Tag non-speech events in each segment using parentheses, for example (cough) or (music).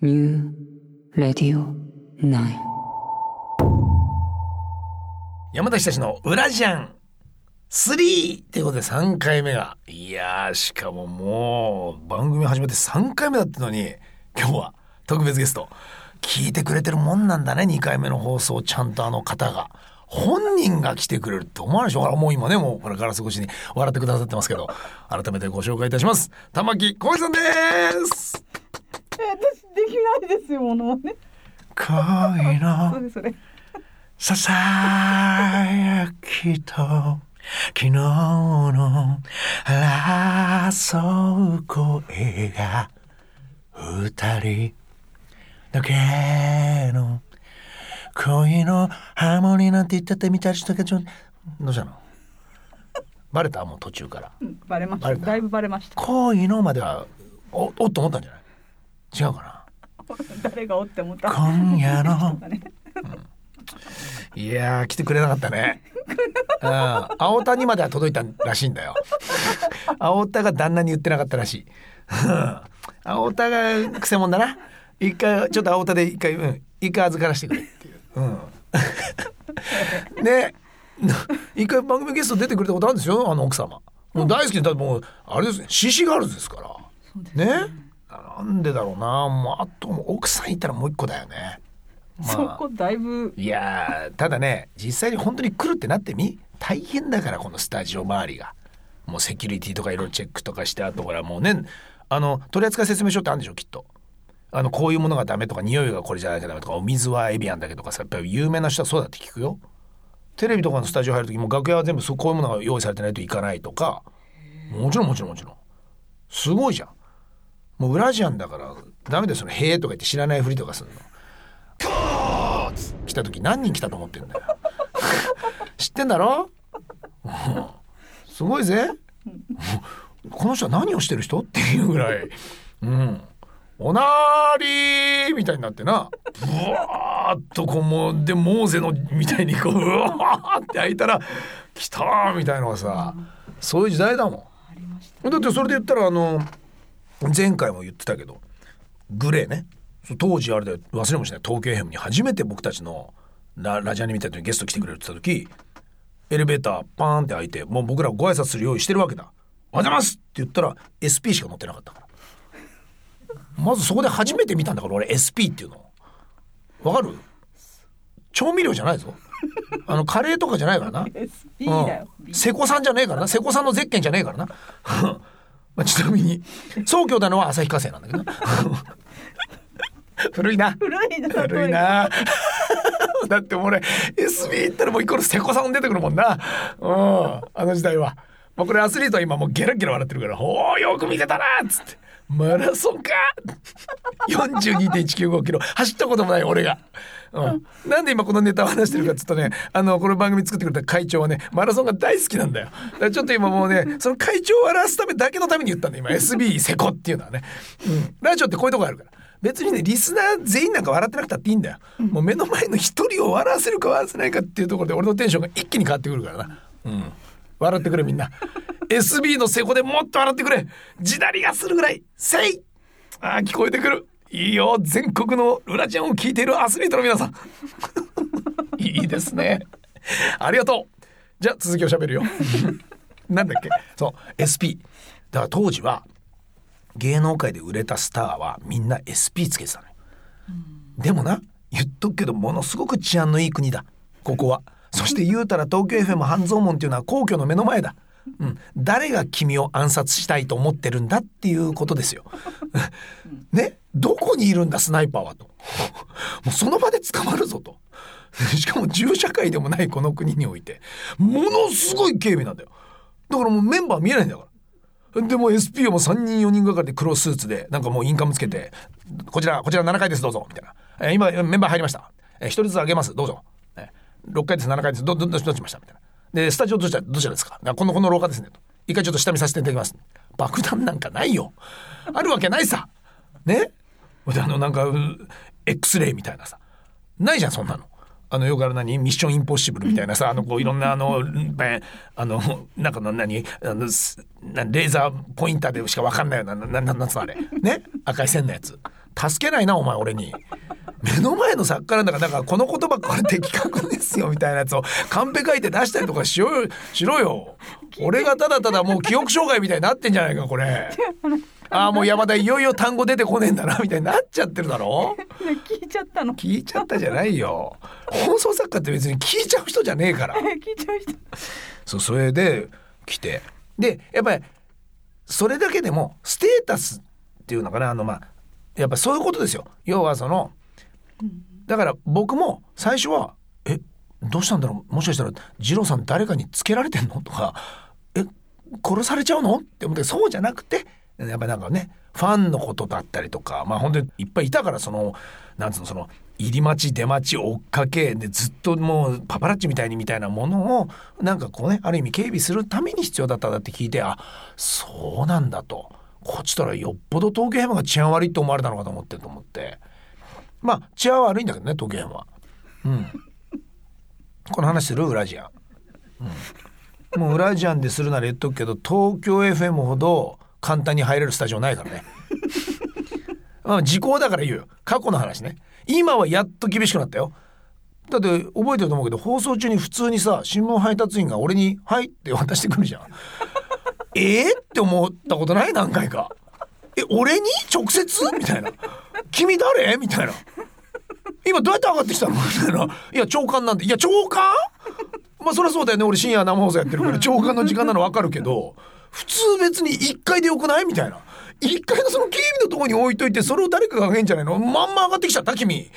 New Radio 9. 山田久志の裏ジャン3ってことで3回目が。いやーしかももう番組始めて3回目だってのに今日は特別ゲスト。聞いてくれてるもんなんだね2回目の放送ちゃんとあの方が。本人が来てくれるって思わないでしょ？ほらもう今ねもうこれガラス越しに笑ってくださってますけど。改めてご紹介いたします。玉木浩二さんです。私できないですよものね。恋のそれそれ。ささやきと昨日の争う声が二人だけの恋のハーモニーなんて言っててみたりしたけどどうしたの？バレた？もう途中からうんバレました？だいぶバレました。恋のまではおおっと思ったんじゃない？違うかな？(laughs) 誰がおって思った？今夜のね (laughs) いやー来てくれなかったね。(laughs) うん、青田にまでは届いたらしいんだよ。青田が旦那に言ってなかったらしい。うん青田がくせ者だな。一回ちょっと青田で一回うん一回預からしてくれっていう。うん。ね一回番組ゲスト出てくれたことあるんですよあの奥様。もう大好きでだってもうあれですね獅子ガールズですから。ねなんでだろうな。もうあと奥さんいたらもう一個だよね。まあ。そこだいぶ。いやーただね実際に本当に来るってなってみ？大変だからこのスタジオ周りが。もうセキュリティとかいろいろチェックとかしてあとほらもうねあの取扱説明書ってあるんでしょきっと。あのこういうものがダメとか匂いがこれじゃなきゃダメとかお水はエビアンだけとかさやっぱり有名な人はそうだって聞くよ。テレビとかのスタジオ入る時も楽屋は全部そうこういうものが用意されてないといかないとか。もちろんもちろんもちろん。すごいじゃんもう裏ジアンだからダメですよ「へえ」とか言って知らないふりとかするの。来た時何人来たと思ってんだよ。知ってんだろ？うんすごいぜ。この人は何をしてる人？っていうぐらい。うん。おなーりーみたいになってな。ブワーッとこうもうでモーゼのみたいにこううわーって開いたら来たーみたいのがさそういう時代だもん。だってそれで言ったらあの前回も言ってたけどグレーね。当時あれで忘れもしない。東京 FM に初めて僕たちのララジアニみたいなのにゲスト来てくれるって言った時エレベーターパーンって開いてもう僕らご挨拶する用意してるわけだ「おはようございます!」って言ったら SP しか乗ってなかったから。まずそこで初めて見たんだから俺 SP っていうのわかる？調味料じゃないぞ。あのカレーとかじゃないからな。(laughs) SP だよ。うん、瀬古さんじゃねえからな。瀬古さんのゼッケンじゃねえからなまあちなみに総教なのは旭化成なんだけど。(laughs) な。古いな古いな。古いな。だって俺 SB 行ったらもうイコール瀬古さん出てくるもんな。うん。あの時代は、まあ、これアスリートは今もうゲラゲラ笑ってるから「おおよく見てたな」っつって。マラソンか？42.195キロ。走ったこともない俺が、うん、なんで今このネタを話してるかっつうとねあのこの番組作ってくれた会長はねマラソンが大好きなんだよ。だからちょっと今もうねその会長を笑わすためだけのために言ったんだ今 SB セコっていうのはね、うん、ラジオってこういうとこあるから。別にねリスナー全員なんか笑ってなくたっていいんだよ、もう目の前の一人を笑わせるか笑わせないかっていうところで俺のテンションが一気に変わってくるからな。うん。笑ってくれみんな。SB のセコでもっと笑ってくれ。地鳴りがするぐらい。せいあー聞こえてくる。いいよ。全国の裏ジャンを聞いているアスリートの皆さん。(laughs) いいですね。ありがとう。じゃあ続きを喋るよ。(laughs) なんだっけ？そう。SP だから当時は芸能界で売れたスターはみんな SP つけてたのよ、でもな言っとくけどものすごく治安のいい国だ。ここは。そして言うたら東京 FM 半蔵門っていうのは皇居の目の前だうん、誰が君を暗殺したいと思ってるんだっていうことですよ。ね？どこにいるんだスナイパーはと。(laughs) もうその場で捕まるぞと。(laughs) しかも銃社会でもないこの国においてものすごい警備なんだよ。だからもうメンバー見えないんだから。でも SP はもう3人4人がかりで黒スーツでなんかもうインカムつけて「こちらこちら7階ですどうぞ」みたいな「えー今メンバー入りました。えー、1人ずつあげますどうぞ」えー6階です7階ですどどどどうしましたみたいな。で、スタジオどちら、どちらですか？この、この廊下ですね。と。一回ちょっと下見させていただきます。爆弾なんかないよ。あるわけないさ。ね？あの、なんか、X レイみたいなさ。ないじゃん、そんなの。あの、よくある何？ミッションインポッシブルみたいなさ、あの、こう、いろんな、あの、えあの、なんかの何？あの、レーザーポインターでしかわかんないような、な、ななんつうのあれ？ね？赤い線のやつ。助けないなお前俺に目の前の作家なんだからだからこの言葉これ的確ですよみたいなやつをカンペ書いて出したりとかしようよ。しろよ俺がただただもう記憶障害みたいになってんじゃないかこれ。(laughs) ああもう山田いよいよ単語出てこねえんだなみたいになっちゃってるだろ？(laughs) 聞いちゃったの。聞いちゃったじゃないよ。放送作家って別に聞いちゃう人じゃねえから。(laughs) 聞いちゃう人。そうそれで来て。でやっぱりそれだけでもステータスっていうのかなあのまあやっぱそういうことですよ。要はそのだから僕も最初は「えどうしたんだろう？もしかしたら二郎さん誰かにつけられてんの?」とか「え殺されちゃうの?」って思ってそうじゃなくてやっぱなんかねファンのことだったりとかまあ本当にいっぱいいたからそのなんつうのその入り待ち出待ち追っかけでずっともうパパラッチみたいにみたいなものをなんかこうねある意味警備するために必要だっただって聞いてあそうなんだとこっちとらよっぽど東京ヘムが治安悪いと思われたのかと思ってと思ってまあ治安は悪いんだけどね東京ヘムは。うん。(laughs) この話する？ウラジアン。うん、もうウラジアンでするなら言っとくけど東京 FM ほど簡単に入れるスタジオないからね。ま (laughs) あ時効だから言うよ。過去の話ね。今はやっと厳しくなったよ。だって覚えてると思うけど放送中に普通にさ新聞配達員が俺に「はい」って渡してくるじゃん。(laughs) えー、って思ったことない？何回か。え俺に？直接？みたいな。君誰？みたいな。今どうやって上がってきたの？みたいな。いや長官なんでいや長官？まあそりゃそうだよね。俺深夜生放送やってるから。長官の時間なの分かるけど。普通別に1階でよくない？みたいな。1階のその警備のとこに置いといてそれを誰かが上げんじゃないの？まんま上がってきちゃった君。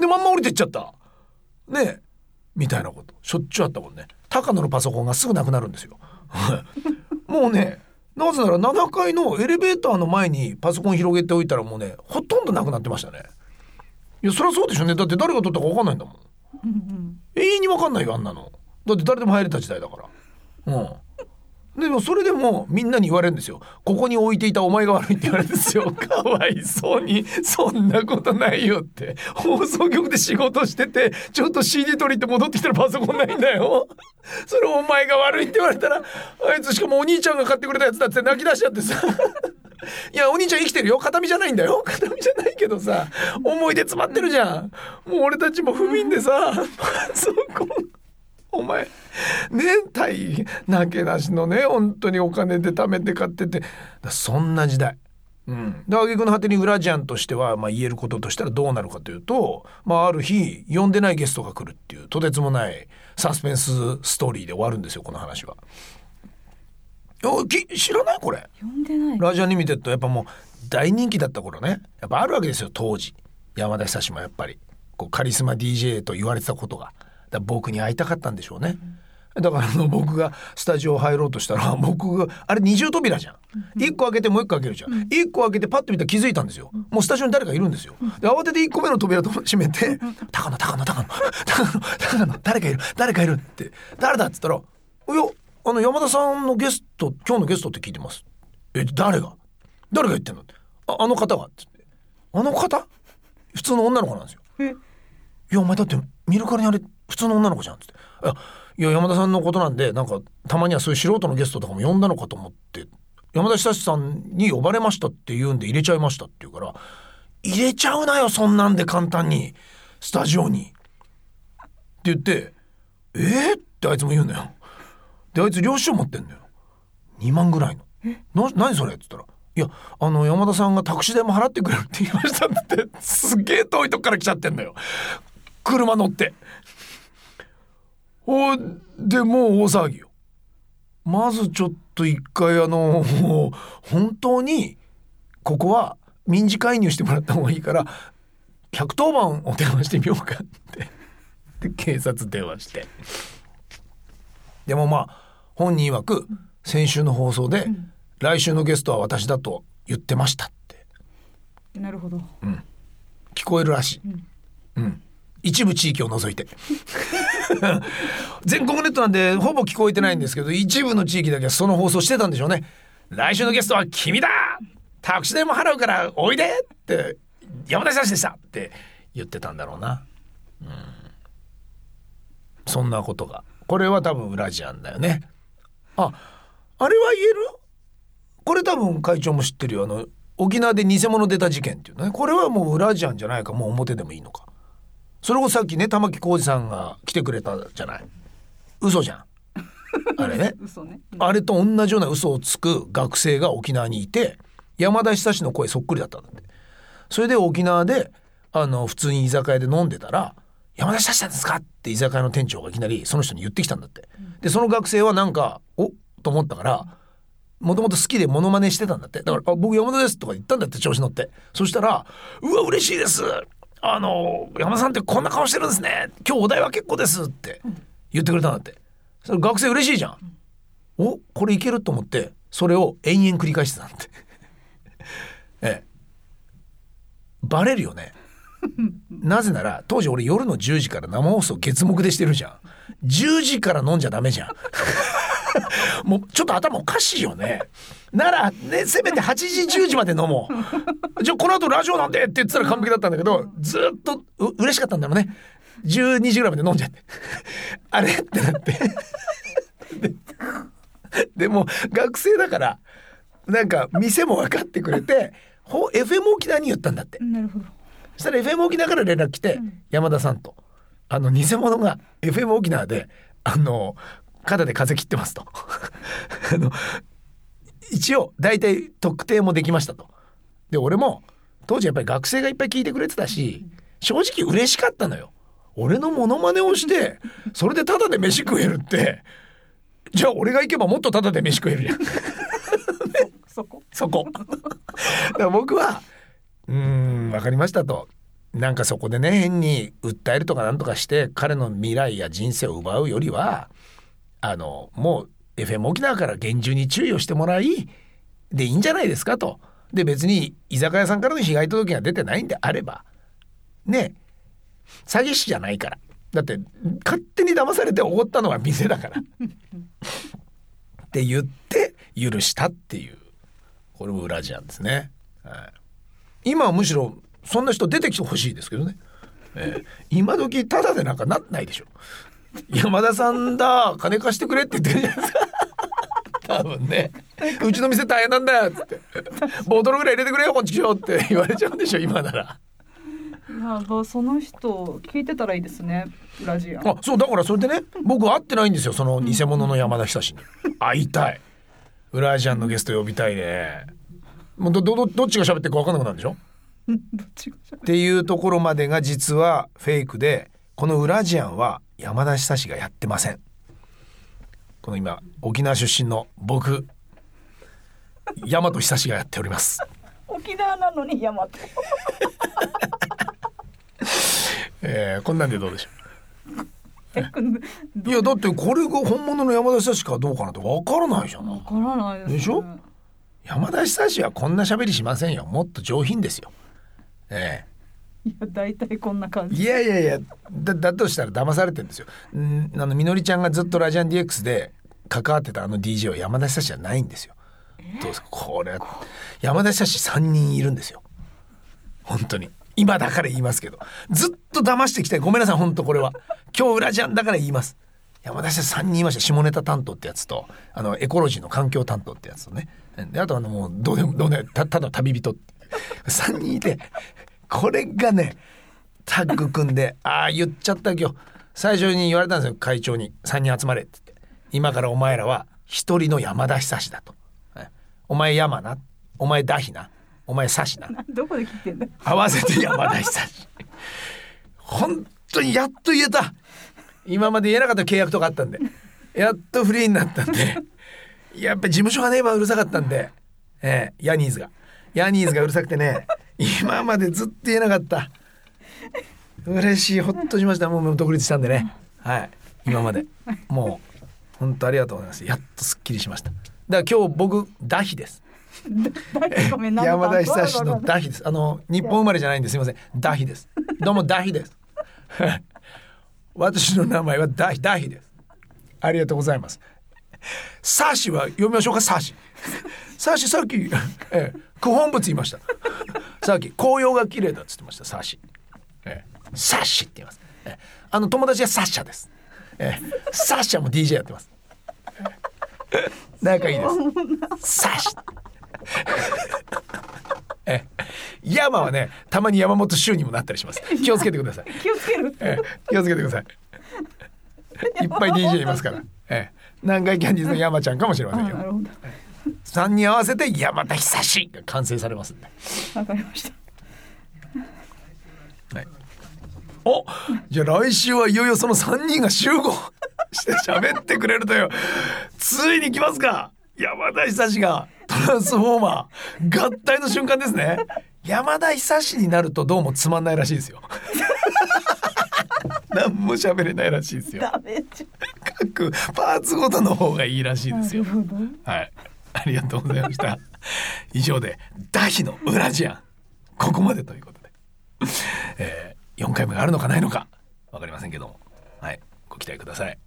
でまんま降りてっちゃった。ねえ。みたいなこと。しょっちゅうあったもんね。高野のパソコンがすぐなくなるんですよ。もうねなぜなら7階のエレベーターの前にパソコン広げておいたらもうねほとんどなくなってましたね。いやそりゃそうでしょうね。だって誰が取ったか分かんないんだもん。永遠に分かんないよあんなの。だって誰でも入れた時代だから。うんでもそれでもみんなに言われるんですよ。ここに置いていたお前が悪いって言われるんですよ。(laughs) かわいそうに。そんなことないよって。放送局で仕事しててちょっと CD 取りって戻ってきたらパソコンないんだよ。それお前が悪いって言われたらあいつしかもお兄ちゃんが買ってくれたやつだって泣き出しちゃってさ。いやお兄ちゃん生きてるよ。形見じゃないんだよ。形見じゃないけどさ。思い出詰まってるじゃん。もう俺たちも不憫でさ。パソコンお前ね大変なけなしのね本当にお金で貯めて買ってて。だそんな時代。うん、で挙句の果てにウラジアンとしては、まあ、言えることとしたらどうなるかというと、まあ、ある日呼んでないゲストが来るっていうとてつもないサスペンスストーリーで終わるんですよこの話は。おき知らない？これ。呼んでない。ラジアンリミテッドやっぱもう大人気だった頃ね。やっぱあるわけですよ当時。やまだひさしもやっぱりこうカリスマ DJ と言われてたことが。僕に会いたかったんでしょうね、だからあの僕がスタジオ入ろうとしたら (laughs) 僕があれ二重扉じゃん。一個開けてもう一個開けるじゃん。一個開けてパッと見たら気づいたんですよ。もうスタジオに誰かいるんですよ。で慌てて一個目の扉と閉めて「高野高野高野高野高野誰かいる誰かいる」って「誰だ?」っつったら「いやあの山田さんのゲスト今日のゲストって聞いてます」え誰が？誰が言ってんの?」ああの方が」っつって「あの方？普通の女の子なんですよ」え。いやお前だって見るからにあれ普通の女の子じゃん」っつって「いやいや山田さんのことなんでなんかたまにはそういう素人のゲストとかも呼んだのかと思って山田久志さんに呼ばれましたって言うんで入れちゃいました」って言うから「入れちゃうなよそんなんで簡単にスタジオに」って言って「えー?」ってあいつも言うんだよ。であいつ領収持ってんだよ2万ぐらいの「な何それ?」っつったら「いやあの山田さんがタクシー代も払ってくれるって言いました」ってすげえ遠いとこから来ちゃってんだよ車乗って。おでもう大騒ぎよ。まずちょっと一回あの (laughs) 本当にここは民事介入してもらった方がいいから110番お電話してみようかって。(laughs) で警察電話して。でもまあ本人曰く先週の放送で来週のゲストは私だと言ってましたって。なるほど。聞こえるらしい、うん、一部地域を除いて (laughs) (laughs) 全国ネットなんでほぼ聞こえてないんですけど一部の地域だけはその放送してたんでしょうね。来週のゲストは君だ。タクシー代も払うからおいでって山田久志でしたって言ってたんだろうな、うん、そんなことが。これは多分ウラジアンだよね。ああれは言える？これ多分会長も知ってるよ。あの沖縄で偽物出た事件っていうね。これはもう裏じゃんじゃないか。もう表でもいいのか。それこそさっきね玉置浩二さんが来てくれたじゃない？嘘じゃん。(laughs) あれね。嘘ね。あれと同じような嘘をつく学生が沖縄にいて山田久志の声そっくりだったんだって。それで沖縄であの普通に居酒屋で飲んでたら「山田久志さんですか?」って居酒屋の店長がいきなりその人に言ってきたんだって。でその学生はなんか「お？と思ったからもともと好きでモノマネしてたんだって。だから「あ僕山田です」とか言ったんだって調子乗って。そしたら「うわ嬉しいですあの山田さんってこんな顔してるんですね。今日お題は結構です」って言ってくれたんだって。それ学生嬉しいじゃん。おこれいけると思ってそれを延々繰り返してたんって。ええ。バレるよね。(laughs) なぜなら当時俺夜の10時から生放送月目でしてるじゃん。10時から飲んじゃダメじゃん (laughs) もうちょっと頭おかしいよね。ならねせめて8時10時まで飲もう。じゃあこの後ラジオなんでって言ってたら完璧だったんだけどずっとう嬉しかったんだろうね。12時ぐらいまで飲んじゃって。(laughs) あれ？ってなって。で (laughs) でも学生だからなんか店も分かってくれてほ FM 沖縄に言ったんだって。なるほど。そしたら FM 沖縄から連絡来て、山田さんとあの偽物が FM 沖縄であの肩で風切ってますと。(laughs) あの一応大体特定もできましたと。で俺も当時やっぱり学生がいっぱい聞いてくれてたし正直嬉しかったのよ。俺のモノマネをしてそれでタダで飯食えるって。じゃあ俺が行けばもっとタダで飯食えるじゃん。(laughs) そこ？そこ。だから僕は、うーん、わかりましたと。なんかそこでね、変に訴えるとかなんとかして、彼の未来や人生を奪うよりは、あの、もう FM 沖縄から厳重に注意をしてもらい、でいいんじゃないですかと。で、別に居酒屋さんからの被害届が出てないんであれば、ね、詐欺師じゃないから。だって、勝手に騙されておごったのは店だから。(laughs) って言って、許したっていう。これも裏地なんですね。はい、今はむしろそんな人出てきてほしいですけどね。えー今時ただでなんかなないでしょ。山田さんだ金貸してくれって言ってるじゃないですか。多分ね。うちの店大変なんだよっつって。ボトルぐらい入れてくれよこっち来よって言われちゃうんでしょ今なら。いやまあその人聞いてたらいいですねラジオあそうだからそれでね僕会ってないんですよその偽物の山田久志に。会いたい。裏アジアンのゲスト呼びたいね。もうどどどどっちが喋ってるか分かんなくなるんでしょ？(laughs) どっちがっていうところまでが実はフェイクでこのウラジアンは山田久志がやってません。この今沖縄出身の僕大和久志がやっております。沖縄なのに山と (laughs) えー、こんなんでどうでしょう？いやだってこれが本物の山田久志かどうかなんてわからないじゃないわからないです、ね、でしょ？山田久志はこんな喋りしませんよ。もっと上品ですよ。ええいや大体こんな感じ。いやいやいやだだとしたら騙されてるんですよ。んあのみのりちゃんがずっとラジアン DX で関わってたあの DJ は山田久志じゃないんですよ。どうですか？これ山田久志3人いるんですよ。本当に。今だから言いますけど。ずっと騙してきてごめんなさい本当これは。今日ラジアンだから言います。山田久志3人いました。下ネタ担当ってやつとあのエコロジーの環境担当ってやつとね。であとあのもうどうでもどうでもたただの旅人って。3人いてこれがねタッグ組んでああ言っちゃった今日。最初に言われたんですよ会長に。3人集まれって言って。今からお前らは一人の山田久志だと、はい。お前山なお前ダヒなお前サシなどこで聞いてんだ？合わせて山田久志。本当にやっと言えた。今まで言えなかった契約とかあったんで。やっとフリーになったんで。やっぱり事務所がね今うるさかったんで、ええヤニーズが。ヤニーズがうるさくてね今までずっと言えなかった嬉しいほっとしましたもう独立したんでねはい今までもう本当ありがとうございますやっとすっきりしましただから今日僕ダヒです山田久志のダヒです。あの日本生まれじゃないんです。すみません。ダヒです。どうもダヒです。(laughs) 私の名前はダヒダヒです。ありがとうございます。サーシは読みましょうか？サーシ。サーシさっき、ええ、九本物言いました。さっき紅葉が綺麗だっつってました。サーシ。ええ、サッシって言います。ええ、あの友達はサッシャです。ええ、サッシャも DJ やってます。ええ仲いいです。サッシ。え山はねたまに山本周にもなったりします気をつけてください気をつけるええ、気をつけてください。いっぱい DJ いますから。ええ、南海キャンディーズの山ちゃんかもしれませんよ。あなるほど三人合わせて山田久志が完成されますんで。わかりましたはい。お、じゃあ来週はいよいよその三人が集合して喋ってくれるという。ついに来ますか。山田久志がトランスフォーマー合体の瞬間ですね。山田久志になるとどうもつまんないらしいですよ。(laughs) 何も喋れないらしいですよ。ダメじ各パーツごとの方がいいらしいですよな。るほどはい。ありがとうございました。以上で、ダヒの裏ジアン。ここまでということで。えー、4回目があるのかないのか、わかりませんけども。はい。ご期待ください。